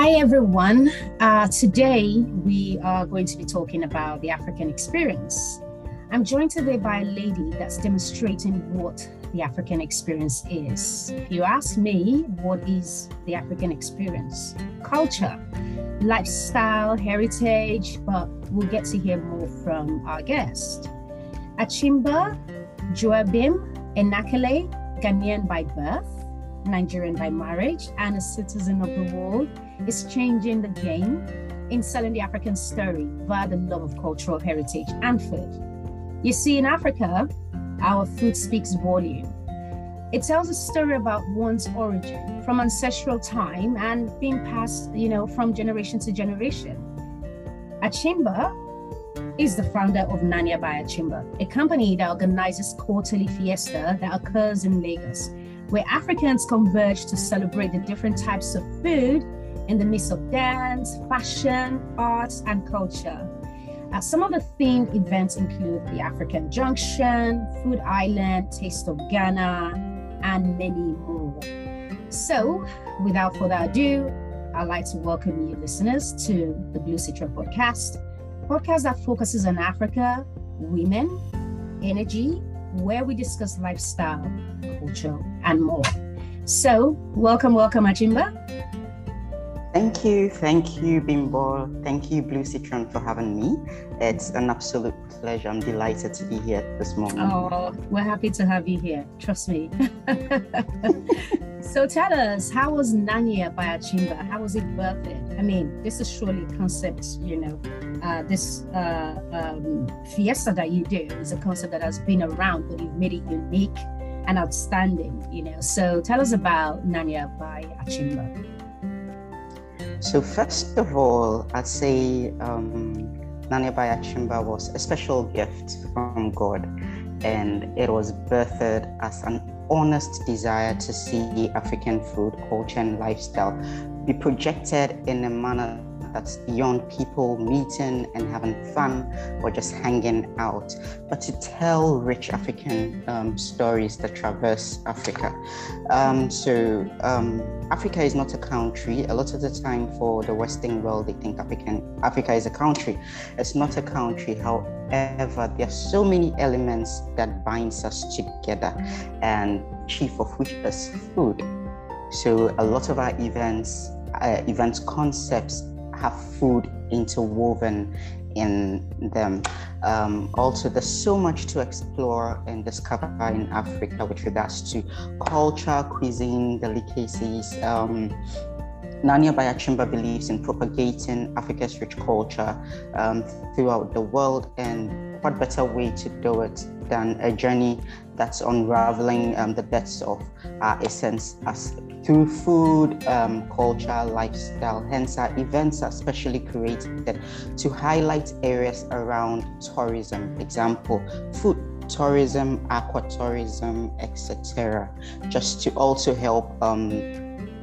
Hi, everyone. Uh, today we are going to be talking about the African experience. I'm joined today by a lady that's demonstrating what the African experience is. If you ask me, what is the African experience? Culture, lifestyle, heritage, but we'll get to hear more from our guest. Achimba Joabim Enakele, Ghanaian by birth, Nigerian by marriage, and a citizen of the world, is changing the game in selling the African story via the love of cultural heritage and food. You see, in Africa, our food speaks volume. It tells a story about one's origin from ancestral time and being passed, you know, from generation to generation. Achimba is the founder of Nanya by Achimba, a company that organizes quarterly fiesta that occurs in Lagos where Africans converge to celebrate the different types of food in the midst of dance, fashion, arts, and culture. Uh, some of the themed events include the African Junction, Food Island, Taste of Ghana, and many more. So, without further ado, I'd like to welcome you listeners to the Blue Citron podcast, podcast that focuses on Africa, women, energy, where we discuss lifestyle, culture, and more. So, welcome, welcome, Achimba. Thank you, thank you, Bimbo. Thank you, Blue Citron, for having me. It's an absolute pleasure. I'm delighted to be here this morning. Oh, we're happy to have you here. Trust me. so tell us, how was Nanya by Achimba? How was it worth it? I mean, this is surely a concept, you know, uh, this uh, um, fiesta that you do is a concept that has been around, but you've made it unique and outstanding, you know. So tell us about Nanya by Achimba. So first of all, I'd say um, Nanya by Achimba was a special gift from God, and it was birthed as an honest desire to see African food, culture, and lifestyle be projected in a manner that's beyond people meeting and having fun or just hanging out, but to tell rich African um, stories that traverse Africa. Um, so, um, Africa is not a country. A lot of the time, for the Western world, they think African Africa is a country. It's not a country. However, there are so many elements that binds us together, and chief of which is food. So, a lot of our events, uh, event concepts have food interwoven in them. Um, also, there's so much to explore and discover in Africa with regards to culture, cuisine, delicacies. Um, Nanya by Achimba believes in propagating Africa's rich culture um, throughout the world, and what better way to do it than a journey that's unraveling um, the depths of our essence as through food, um, culture, lifestyle. Hence, our events are specially created to highlight areas around tourism. Example, food tourism, aquatourism, etc. Just to also help um,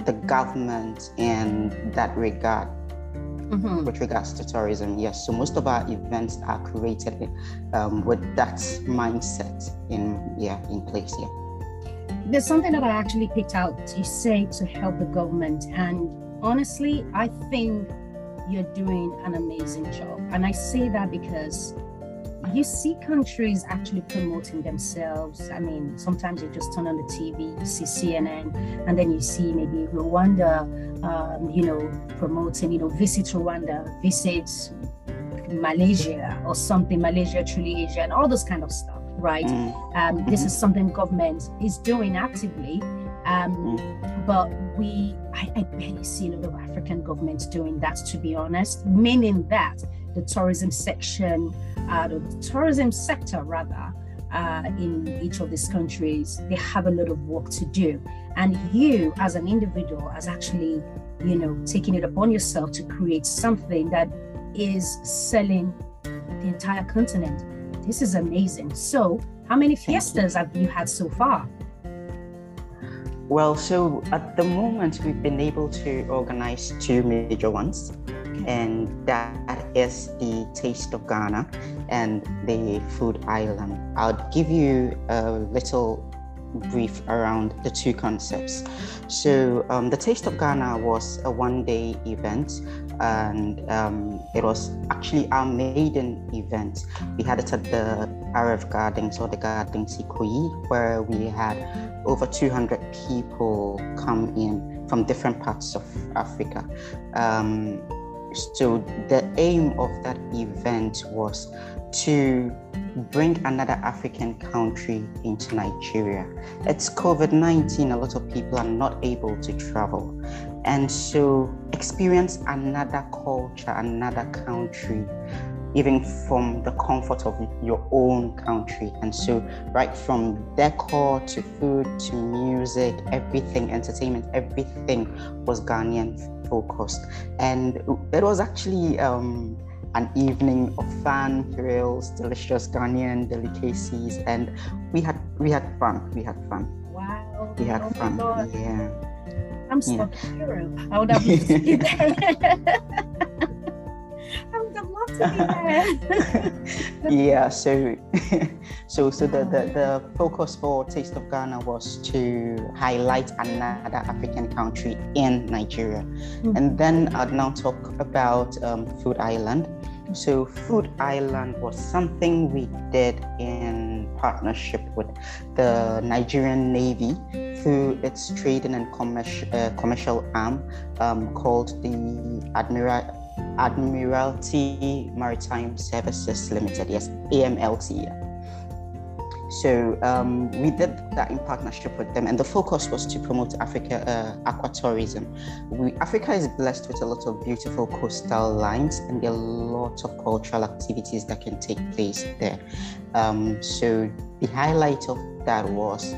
the government in that regard. Mm-hmm. With regards to tourism, yes. So most of our events are created um, with that mindset in yeah in place. Yeah there's something that I actually picked out to say to help the government. And honestly, I think you're doing an amazing job. And I say that because you see countries actually promoting themselves. I mean, sometimes you just turn on the TV, you see CNN, and then you see maybe Rwanda, um, you know, promoting, you know, visit Rwanda, visit Malaysia or something, Malaysia, truly Asia, and all those kind of stuff right? Mm. Um, this is something government is doing actively. Um, mm. But we, I, I barely see a lot of African governments doing that, to be honest, meaning that the tourism section, uh, the tourism sector rather, uh, in each of these countries, they have a lot of work to do. And you, as an individual, has actually, you know, taking it upon yourself to create something that is selling the entire continent this is amazing. So, how many fiestas have you had so far? Well, so at the moment, we've been able to organize two major ones, and that is the Taste of Ghana and the Food Island. I'll give you a little brief around the two concepts. So, um, the Taste of Ghana was a one day event, and um, it was actually our maiden event. We had it at the RF Gardens or the Gardens Ikoyi, where we had over 200 people come in from different parts of Africa. Um, so, the aim of that event was to bring another African country into Nigeria. It's COVID 19, a lot of people are not able to travel. And so, experience another culture, another country, even from the comfort of your own country. And so, right from decor to food to music, everything, entertainment, everything was Ghanaian focused. And it was actually, um, an evening of fun, thrills, delicious Ghanaian delicacies, and we had we had fun. We had fun. Wow. We had oh fun. Yeah. I'm stuck yeah. in Europe. I would have yeah, so so so the, the, the focus for Taste of Ghana was to highlight another African country in Nigeria. Mm-hmm. And then I'd now talk about um, Food Island. So, Food Island was something we did in partnership with the Nigerian Navy through its trading and commercial, uh, commercial arm um, called the Admiral, Admiralty Maritime Services Limited, yes, AMLT. So um, we did that in partnership with them, and the focus was to promote Africa uh, aquatourism. We, Africa is blessed with a lot of beautiful coastal lines, and there are lots of cultural activities that can take place there. Um, so the highlight of that was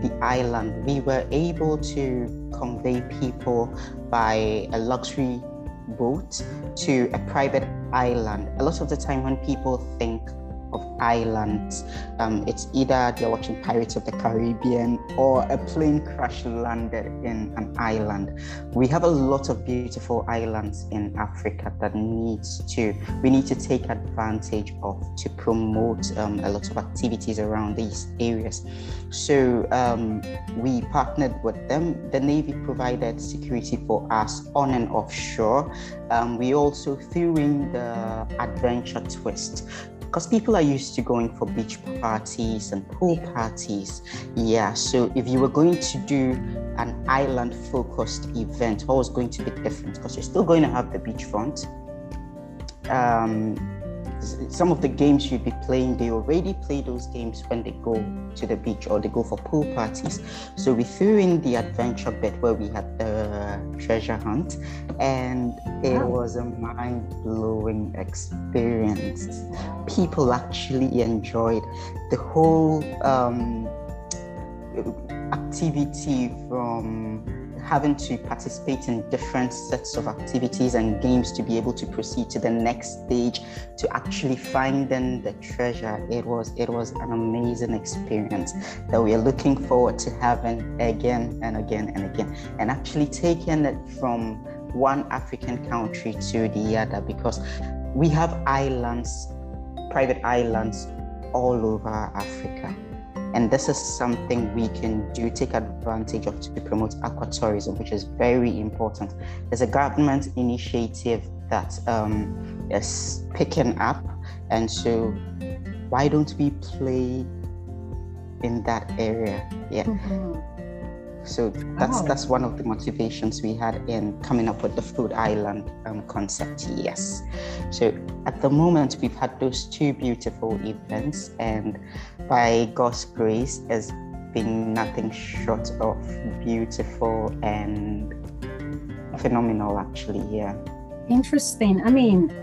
the island. We were able to convey people by a luxury boat to a private island. A lot of the time, when people think of islands. Um, it's either they're watching Pirates of the Caribbean or a plane crash landed in an island. We have a lot of beautiful islands in Africa that needs to we need to take advantage of to promote um, a lot of activities around these areas. So um, we partnered with them. The Navy provided security for us on and offshore. Um, we also threw in the adventure twist because people are used to going for beach parties and pool parties. Yeah, so if you were going to do an island focused event, what was going to be different? Because you're still going to have the beachfront. Um, some of the games you'd be playing, they already play those games when they go to the beach or they go for pool parties. So we threw in the adventure bit where we had the treasure hunt, and it wow. was a mind blowing experience. People actually enjoyed the whole um, activity from having to participate in different sets of activities and games to be able to proceed to the next stage to actually finding the treasure. It was it was an amazing experience that we are looking forward to having again and again and again. And actually taking it from one african country to the other because we have islands private islands all over africa and this is something we can do, take advantage of to promote aquatourism, which is very important. There's a government initiative that um, is picking up. And so, why don't we play in that area? Yeah. Mm-hmm. So that's wow. that's one of the motivations we had in coming up with the Food Island um, concept. Yes. So at the moment we've had those two beautiful events, and by God's grace, has been nothing short of beautiful and phenomenal. Actually, yeah. Interesting. I mean,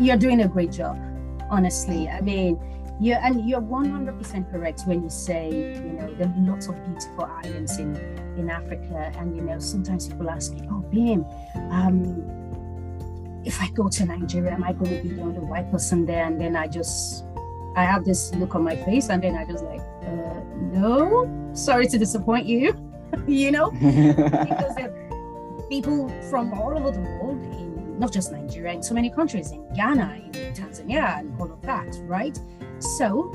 you're doing a great job. Honestly, I mean yeah, and you're 100% correct when you say, you know, there are lots of beautiful islands in, in Africa. And, you know, sometimes people ask me, oh, Bim, um, if I go to Nigeria, am I going to be the only white person there? And then I just, I have this look on my face and then I just like, uh, no, sorry to disappoint you, you know, because people from all over the world, in not just Nigeria, in so many countries, in Ghana, in Tanzania, and all of that, right? So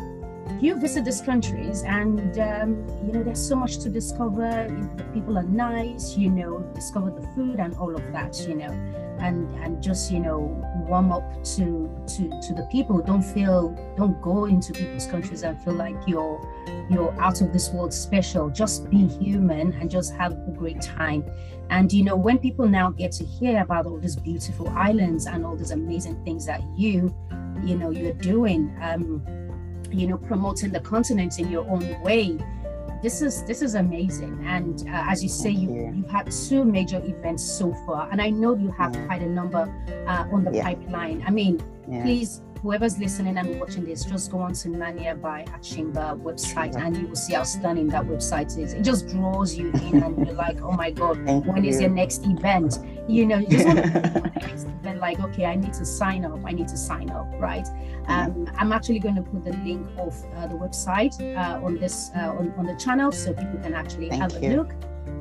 you visit these countries and um, you know there's so much to discover. The people are nice you know discover the food and all of that you know and and just you know warm up to to to the people. Don't feel don't go into people's countries and feel like you're you're out of this world special. Just be human and just have a great time. And you know when people now get to hear about all these beautiful islands and all these amazing things that you you know you're doing um you know promoting the continent in your own way this is this is amazing and uh, as you say you, you have had two major events so far and i know you have yeah. quite a number uh, on the yeah. pipeline i mean yeah. please whoever's listening and watching this, just go on to Nanya by Achimba website and you will see how stunning that website is. It just draws you in and you're like, oh my God, Thank when you. is your next event? You know, you just want to event, like, okay, I need to sign up. I need to sign up, right? Um, I'm actually going to put the link of uh, the website uh, on this uh, on, on the channel so people can actually Thank have you. a look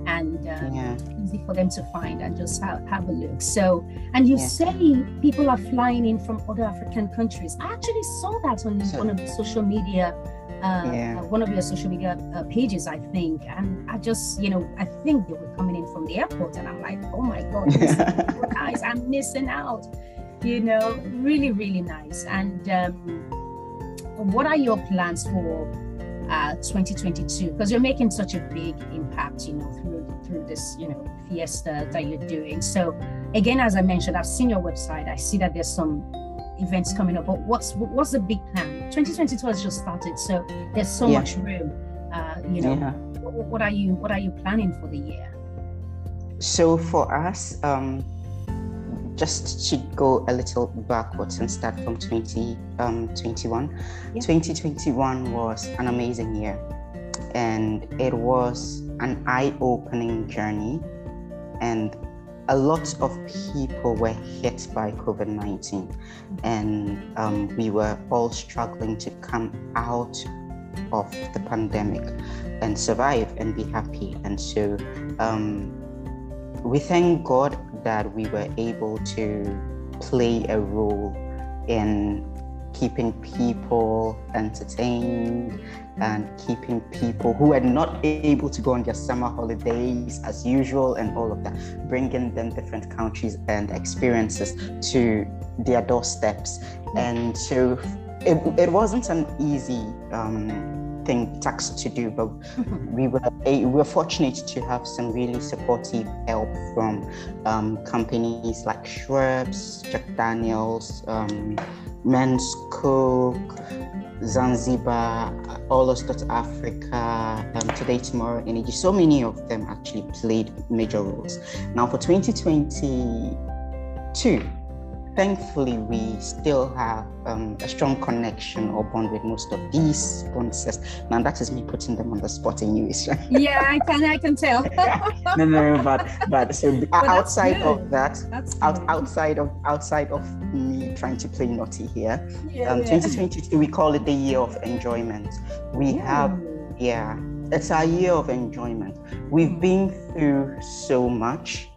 and um, yeah. easy for them to find and just have, have a look. So, and you yeah. say people are flying in from other African countries. I actually saw that on so, one of the social media, uh, yeah. uh, one of your social media uh, pages, I think. And I just, you know, I think they were coming in from the airport, and I'm like, oh my god, guys, I'm missing out. You know, really, really nice. And um, what are your plans for? uh, 2022 because you're making such a big impact you know through through this you know fiesta that you're doing so again as i mentioned i've seen your website i see that there's some events coming up but what's what's the big plan 2022 has just started so there's so yeah. much room uh, you know yeah. what, what, are you what are you planning for the year so for us um just to go a little backwards and start from 2021. Um, 2021 was an amazing year and it was an eye opening journey. And a lot of people were hit by COVID 19, and um, we were all struggling to come out of the pandemic and survive and be happy. And so um, we thank God that we were able to play a role in keeping people entertained and keeping people who are not able to go on their summer holidays as usual and all of that, bringing them different countries and experiences to their doorsteps. And so it, it wasn't an easy um, thing task to do, but we were we were fortunate to have some really supportive help from um, companies like Schweppes, Jack Daniels, um, Men's Cook, Zanzibar, all of South Africa, um, Today, Tomorrow Energy. So many of them actually played major roles. Now for 2022 thankfully we still have um, a strong connection or bond with most of these sponsors. Now that is me putting them on the spot in you yeah i can i can tell. No no but but so but outside of that out, outside of outside of me trying to play naughty here yeah, um, yeah. 2022 we call it the year of enjoyment. We yeah. have yeah it's our year of enjoyment. We've mm. been through so much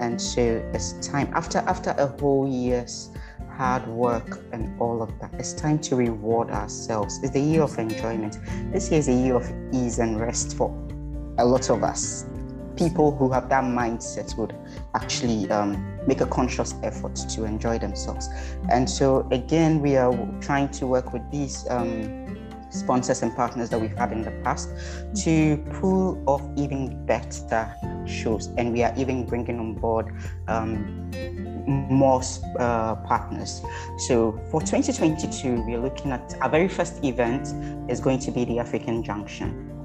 and so it's time after after a whole year's hard work and all of that it's time to reward ourselves. It's the year of enjoyment. This year is a year of ease and rest for a lot of us. People who have that mindset would actually um, make a conscious effort to enjoy themselves. And so again we are trying to work with these um, sponsors and partners that we've had in the past to pull off even better shows. And we are even bringing on board um, more uh, partners. So for 2022, we're looking at our very first event is going to be the African Junction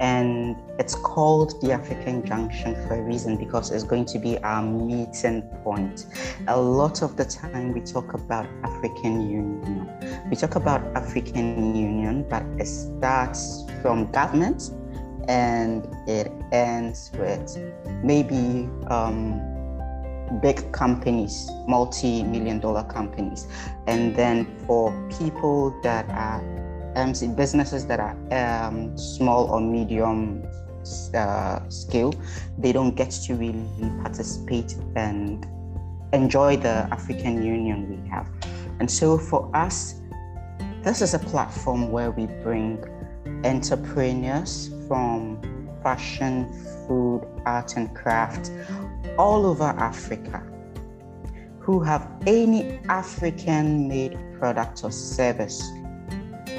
and it's called the African Junction for a reason because it's going to be our meeting point. A lot of the time we talk about African Union. We talk about African Union, but it starts from government and it ends with maybe um, big companies, multi million dollar companies. And then for people that are um, businesses that are um, small or medium uh, scale, they don't get to really participate and enjoy the African Union we have. And so for us, this is a platform where we bring entrepreneurs from fashion, food, art, and craft all over Africa who have any African made product or service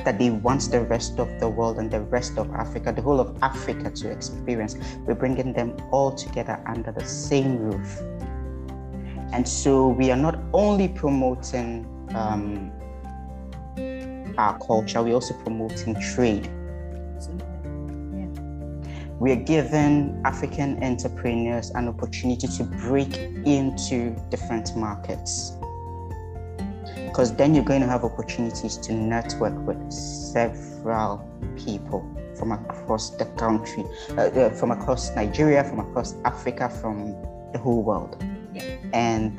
that they want the rest of the world and the rest of Africa, the whole of Africa to experience. We're bringing them all together under the same roof. And so we are not only promoting um, our culture, we're also promoting trade. We are giving African entrepreneurs an opportunity to break into different markets because then you're going to have opportunities to network with several people from across the country, uh, uh, from across Nigeria, from across Africa, from the whole world. Yeah. And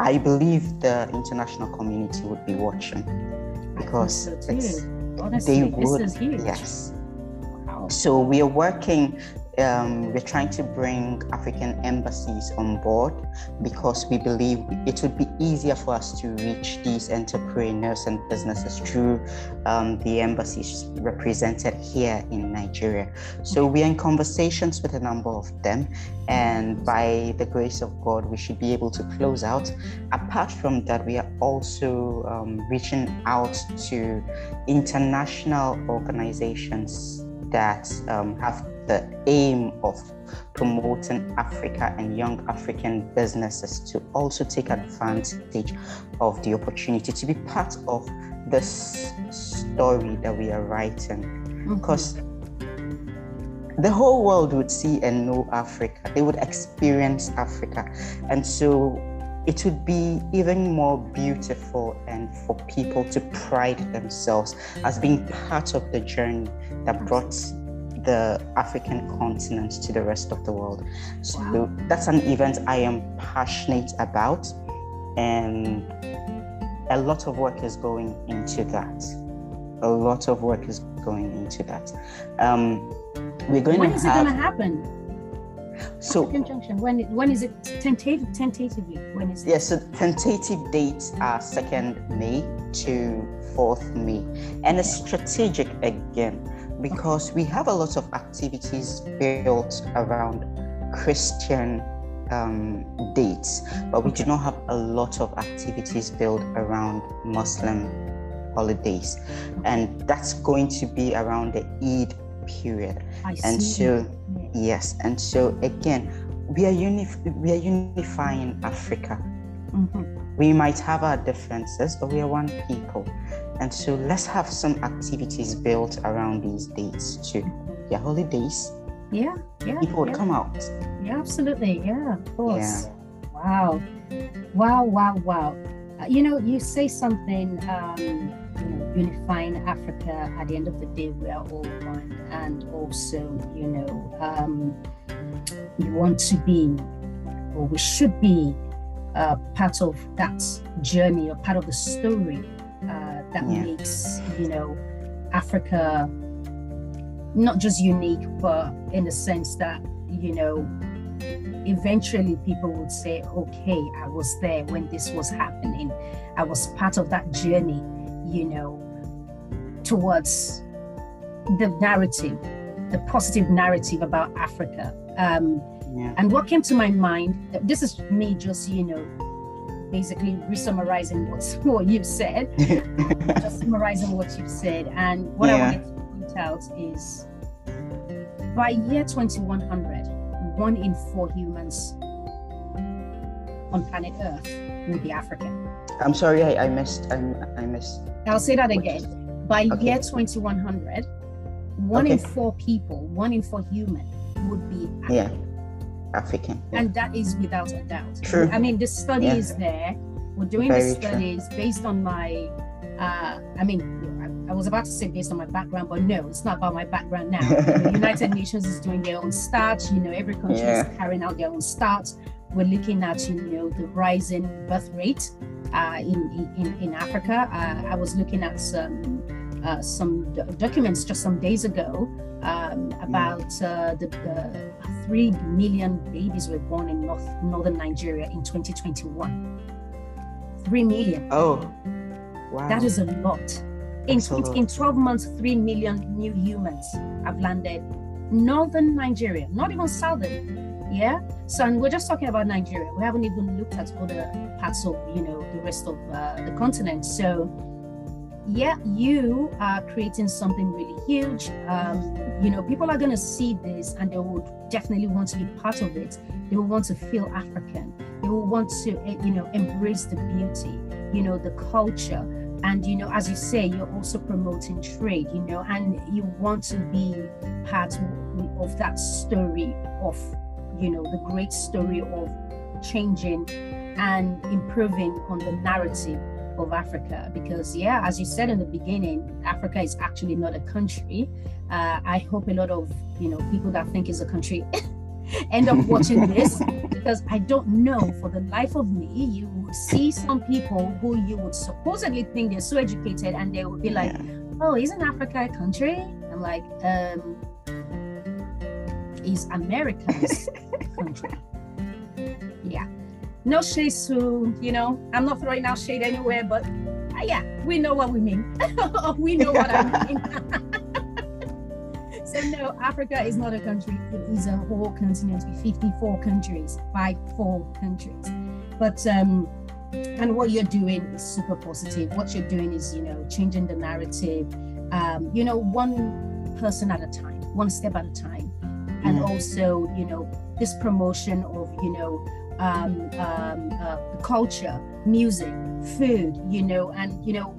I believe the international community would be watching because so they would. Yes. Wow. So we are working um, we're trying to bring African embassies on board because we believe it would be easier for us to reach these entrepreneurs and businesses through um, the embassies represented here in Nigeria. So we are in conversations with a number of them, and by the grace of God, we should be able to close out. Apart from that, we are also um, reaching out to international organizations that um, have the aim of promoting Africa and young African businesses to also take advantage of the opportunity to be part of this story that we are writing. Mm-hmm. Because the whole world would see and know Africa, they would experience Africa. And so it would be even more beautiful and for people to pride themselves as being part of the journey that brought the African continent to the rest of the world. So wow. that's an event I am passionate about, and a lot of work is going into that. A lot of work is going into that. Um, we're going when to is have, it going to happen? So Junction. When when is it tentative tentatively? When is it? Yes, yeah, so tentative dates are second May to fourth May, and it's strategic again because we have a lot of activities built around Christian um, dates, but we do not have a lot of activities built around Muslim holidays, and that's going to be around the Eid period. I and see. so, yes, and so again, we are unif- we are unifying Africa. Mm-hmm. We might have our differences, but we are one people. And so let's have some activities built around these dates too. Yeah, holidays. Yeah, yeah. People would yeah. come out. Yeah, absolutely. Yeah, of course. Yeah. Wow. Wow, wow, wow. Uh, you know, you say something, um, you know, unifying Africa. At the end of the day, we are all one. And also, you know, um, we want to be, or we should be, uh, part of that journey or part of the story that yeah. makes you know Africa not just unique, but in the sense that you know eventually people would say, okay, I was there when this was happening. I was part of that journey, you know, towards the narrative, the positive narrative about Africa. Um, yeah. And what came to my mind, this is me just, you know, basically re-summarizing what, what you've said, just summarizing what you've said. And what yeah. I wanted to point out is by year 2100, one in four humans on planet Earth will be African. I'm sorry, I, I missed. I, I missed. I'll say that again. By okay. year 2100, one okay. in four people, one in four human would be African. Yeah. African. Yeah. And that is without a doubt. True. I mean, the study yeah. is there. We're doing Very the studies true. based on my, uh, I mean, I, was about to say based on my background, but no, it's not about my background now. the United Nations is doing their own stats. You know, every country yeah. is carrying out their own stats. We're looking at, you know, the rising birth rate uh, in, in, in Africa. Uh, I was looking at some uh, some d- documents just some days ago um, about uh, the, the, three million babies were born in North, northern Nigeria in 2021. Three million. Oh, wow. That is a lot. In, in 12 months, 3 million new humans have landed. Northern Nigeria, not even southern. Yeah. So, and we're just talking about Nigeria. We haven't even looked at other parts of, you know, the rest of uh, the continent. So, yeah, you are creating something really huge. Um, you know, people are going to see this and they would definitely want to be part of it. They will want to feel African. They will want to, eh, you know, embrace the beauty, you know, the culture. And, you know, as you say, you're also promoting trade, you know, and you want to be part of that story of, you know, the great story of changing and improving on the narrative of Africa because, yeah, as you said in the beginning, Africa is actually not a country. Uh, I hope a lot of you know people that think it's a country end up watching this because I don't know for the life of me. You would see some people who you would supposedly think they're so educated and they would be like, yeah. "Oh, isn't Africa a country?" I'm like, um, "Is America's country?" No shade to, you know, I'm not throwing out shade anywhere, but uh, yeah, we know what we mean. we know what I mean. so no, Africa is not a country. It is a whole continent with 54 countries, five, four countries. But um, and what you're doing is super positive. What you're doing is, you know, changing the narrative. Um, you know, one person at a time, one step at a time, and mm. also, you know, this promotion of, you know, um, um, uh, culture, music, food, you know, and, you know,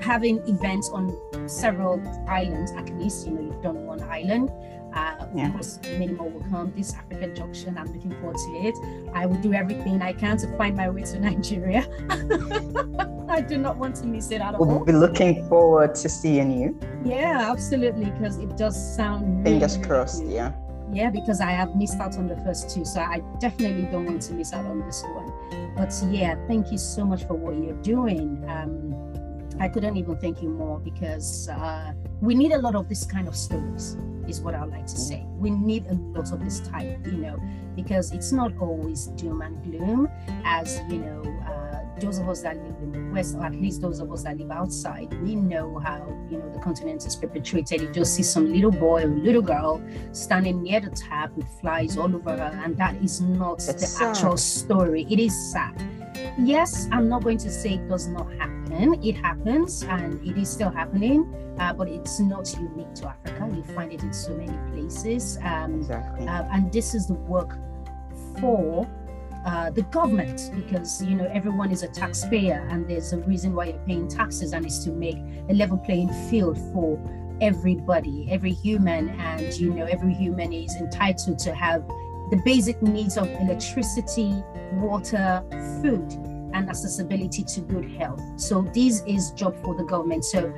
having events on several islands, at least, you know, you've done one island. Uh, yeah. Of course, minimal will come. This African junction, I'm looking forward to it. I will do everything I can to find my way to Nigeria. I do not want to miss it at all. We'll be looking forward to seeing you. Yeah, absolutely, because it does sound. Fingers really, crossed, really yeah yeah because i have missed out on the first two so i definitely don't want to miss out on this one. But yeah thank you so much for what you're doing. Um, i couldn't even thank you more because uh, we need a lot of this kind of stories is what i like to say. We need a lot of this type you know because it's not always doom and gloom as you know those of us that live in the West, or at least those of us that live outside, we know how you know the continent is perpetuated. You just see some little boy or little girl standing near the tap with flies all over her, and that is not it's the sad. actual story. It is sad. Yes, I'm not going to say it does not happen. It happens, and it is still happening. Uh, but it's not unique to Africa. You find it in so many places. Um, exactly. Uh, and this is the work for uh, the government because you know everyone is a taxpayer and there's a reason why you're paying taxes and it's to make a level playing field for everybody every human. And you know every human is entitled to have the basic needs of electricity water food and accessibility to good health. So this is job for the government. So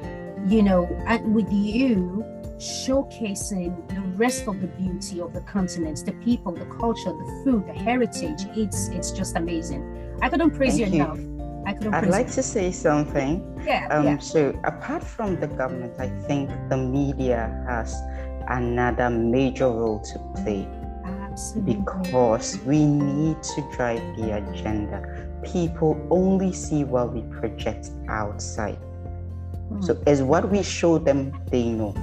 you know and with you showcasing the rest of the beauty of the continent, the people, the culture, the food, the heritage. It's it's just amazing. I couldn't praise Thank you, you enough. I couldn't I'd like to say something. Yeah, um, yeah. So apart from the government, I think the media has another major role to play. Absolutely. Because we need to drive the agenda. People only see what we project outside. Mm. So as what we show them, they know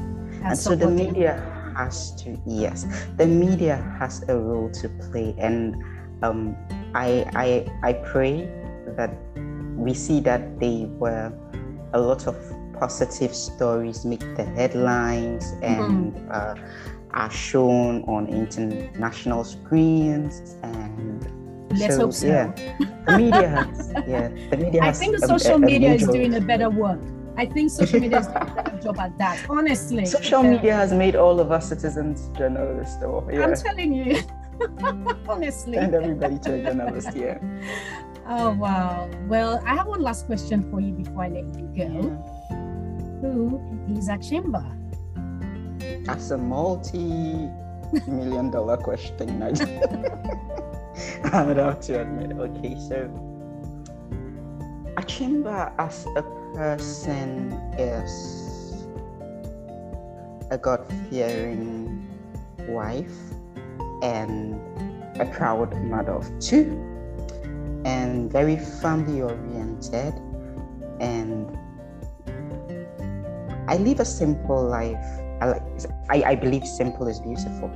and so the media has to yes the media has a role to play and um, I, I i pray that we see that they were a lot of positive stories make the headlines and mm-hmm. uh, are shown on international screens and Let's so, hope so. Yeah, the media has. Yeah, the media. I think the social a, a, media is doing a better work I think social media is doing a better job at that. Honestly, social media has made all of us citizens journalists. Though, yeah. I'm telling you, honestly, and everybody to a journalist. Yeah. Oh wow. Well, I have one last question for you before I let you go. Yeah. Who is Achimba? That's a multi-million dollar question. I would have to admit. Okay, so Achimba as a person is a God fearing wife and a proud mother of two, and very family oriented. And I live a simple life. I, like, I, I believe simple is beautiful.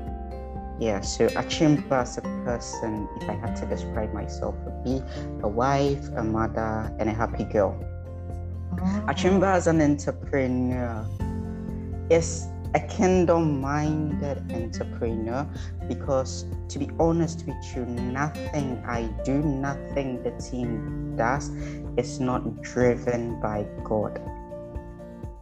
Yeah, so Achimba as a person, if I had to describe myself, would be a wife, a mother, and a happy girl. Oh. Achimba as an entrepreneur is a kingdom minded entrepreneur because, to be honest with you, nothing I do, nothing the team does is not driven by God.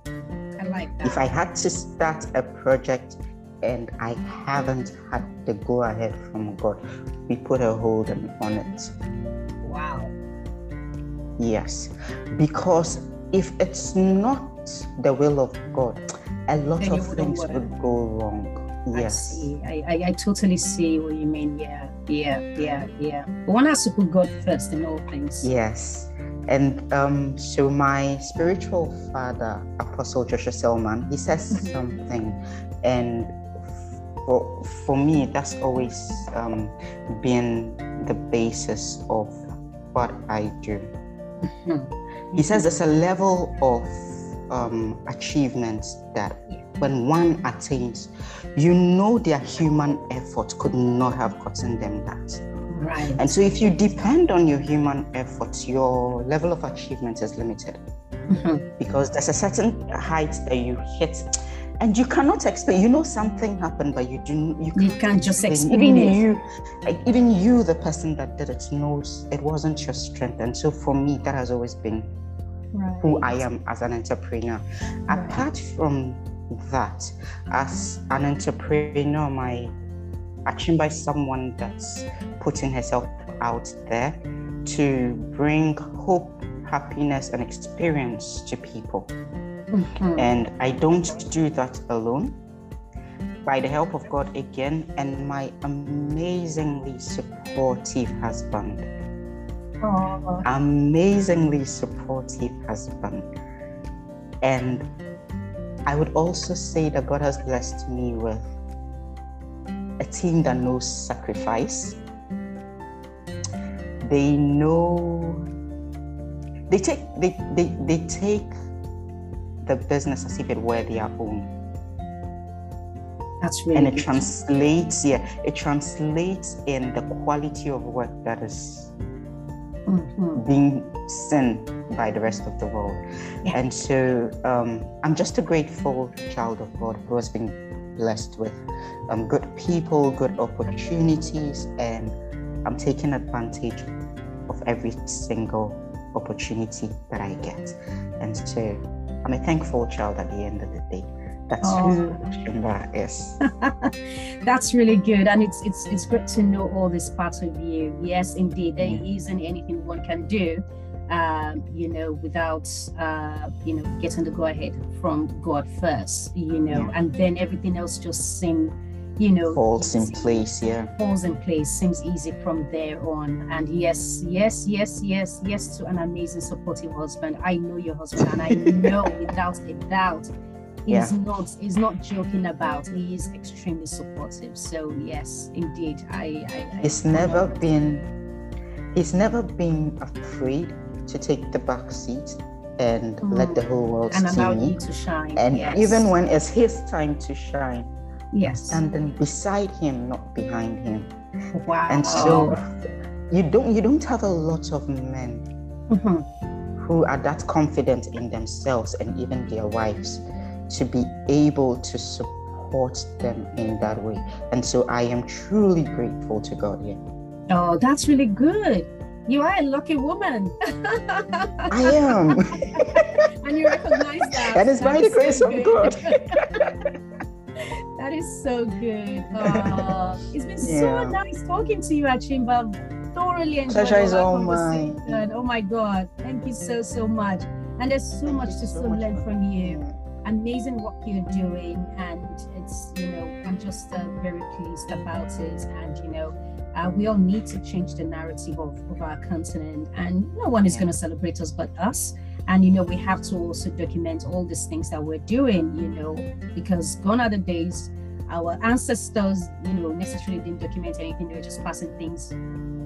I like that. If I had to start a project, and I haven't had the go ahead from God. We put a hold on it. Wow. Yes. Because if it's not the will of God, a lot then of things would go wrong. Yes. I see. I, I, I, totally see what you mean. Yeah. Yeah. Yeah. Yeah. One has to put God first in all things. Yes. And um, so my spiritual father, Apostle Joshua Selman, he says something, and for, for me, that's always um, been the basis of what I do. Mm-hmm. He says there's a level of um, achievements that when one attains, you know their human effort could not have gotten them that. Right. And so if you depend on your human efforts, your level of achievement is limited. Mm-hmm. Because there's a certain height that you hit and you cannot explain. You know something happened, but you do you, you can't just explain. Even it. you, like, even you, the person that did it, knows it wasn't your strength. And so for me, that has always been right. who I am as an entrepreneur. Right. Apart from that, as an entrepreneur, my action by someone that's putting herself out there to bring hope, happiness, and experience to people. Mm-hmm. And I don't do that alone. By the help of God again, and my amazingly supportive husband. Oh. Amazingly supportive husband. And I would also say that God has blessed me with a team that knows sacrifice. They know they take they, they, they take the business as if it were their own. That's really and it translates, yeah, it translates in the quality of work that is mm-hmm. being seen by the rest of the world. Yeah. And so um, I'm just a grateful child of God who has been blessed with um, good people, good opportunities, and I'm taking advantage of every single opportunity that I get. And so I'm a thankful child at the end of the day. That's oh. who Shumba is. That's really good, and it's it's it's great to know all this part of you. Yes, indeed, there yeah. isn't anything one can do, um, you know, without uh, you know getting the go ahead from God first, you know, yeah. and then everything else just seems you know falls in place yeah falls in place seems easy from there on and yes yes yes yes yes to an amazing supportive husband i know your husband and i know without a doubt he's yeah. not he's not joking about he is extremely supportive so yes indeed i, I, I it's never been he's never been afraid to take the back seat and mm. let the whole world and see allow me. you to shine and yes. even when it's his time to shine Yes. Standing beside him, not behind him. Wow. And so you don't you don't have a lot of men mm-hmm. who are that confident in themselves and even their wives to be able to support them in that way. And so I am truly grateful to God here. Oh, that's really good. You are a lucky woman. I am. and you recognize that. And it's by the grace of God. That is so good. Uh, it's been yeah. so nice talking to you, Achimba. Thoroughly enjoyed Pleasure all mine. Oh my God. Thank you so, so much. And there's so Thank much to so much learn from you. Amazing what you're doing. And it's, you know, I'm just uh, very pleased about it. And, you know, uh, we all need to change the narrative of, of our continent. And no one is yeah. going to celebrate us but us and you know we have to also document all these things that we're doing you know because gone are the days our ancestors you know necessarily didn't document anything they were just passing things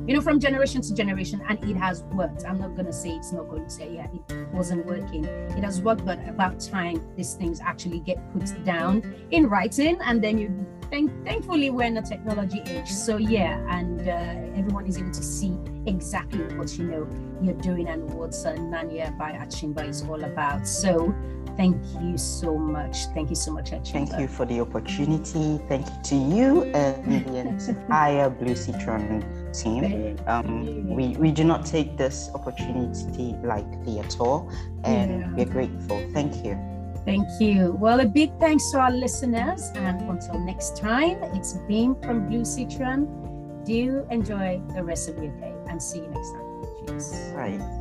you know, from generation to generation, and it has worked. I'm not gonna say it's not going to say, yeah, it wasn't working. It has worked, but about time these things actually get put down in writing, and then you thank thankfully we're in a technology age. So yeah, and uh, everyone is able to see exactly what you know you're doing and what uh, Nanya by Achimba is all about. So Thank you so much. Thank you so much, Achimba. Thank you for the opportunity. Thank you to you and the entire Blue Citron team. Um, we, we do not take this opportunity lightly at all, and yeah. we're grateful. Thank you. Thank you. Well, a big thanks to our listeners, and until next time, it's been from Blue Citron. Do enjoy the rest of your day, and see you next time. Cheers. Right.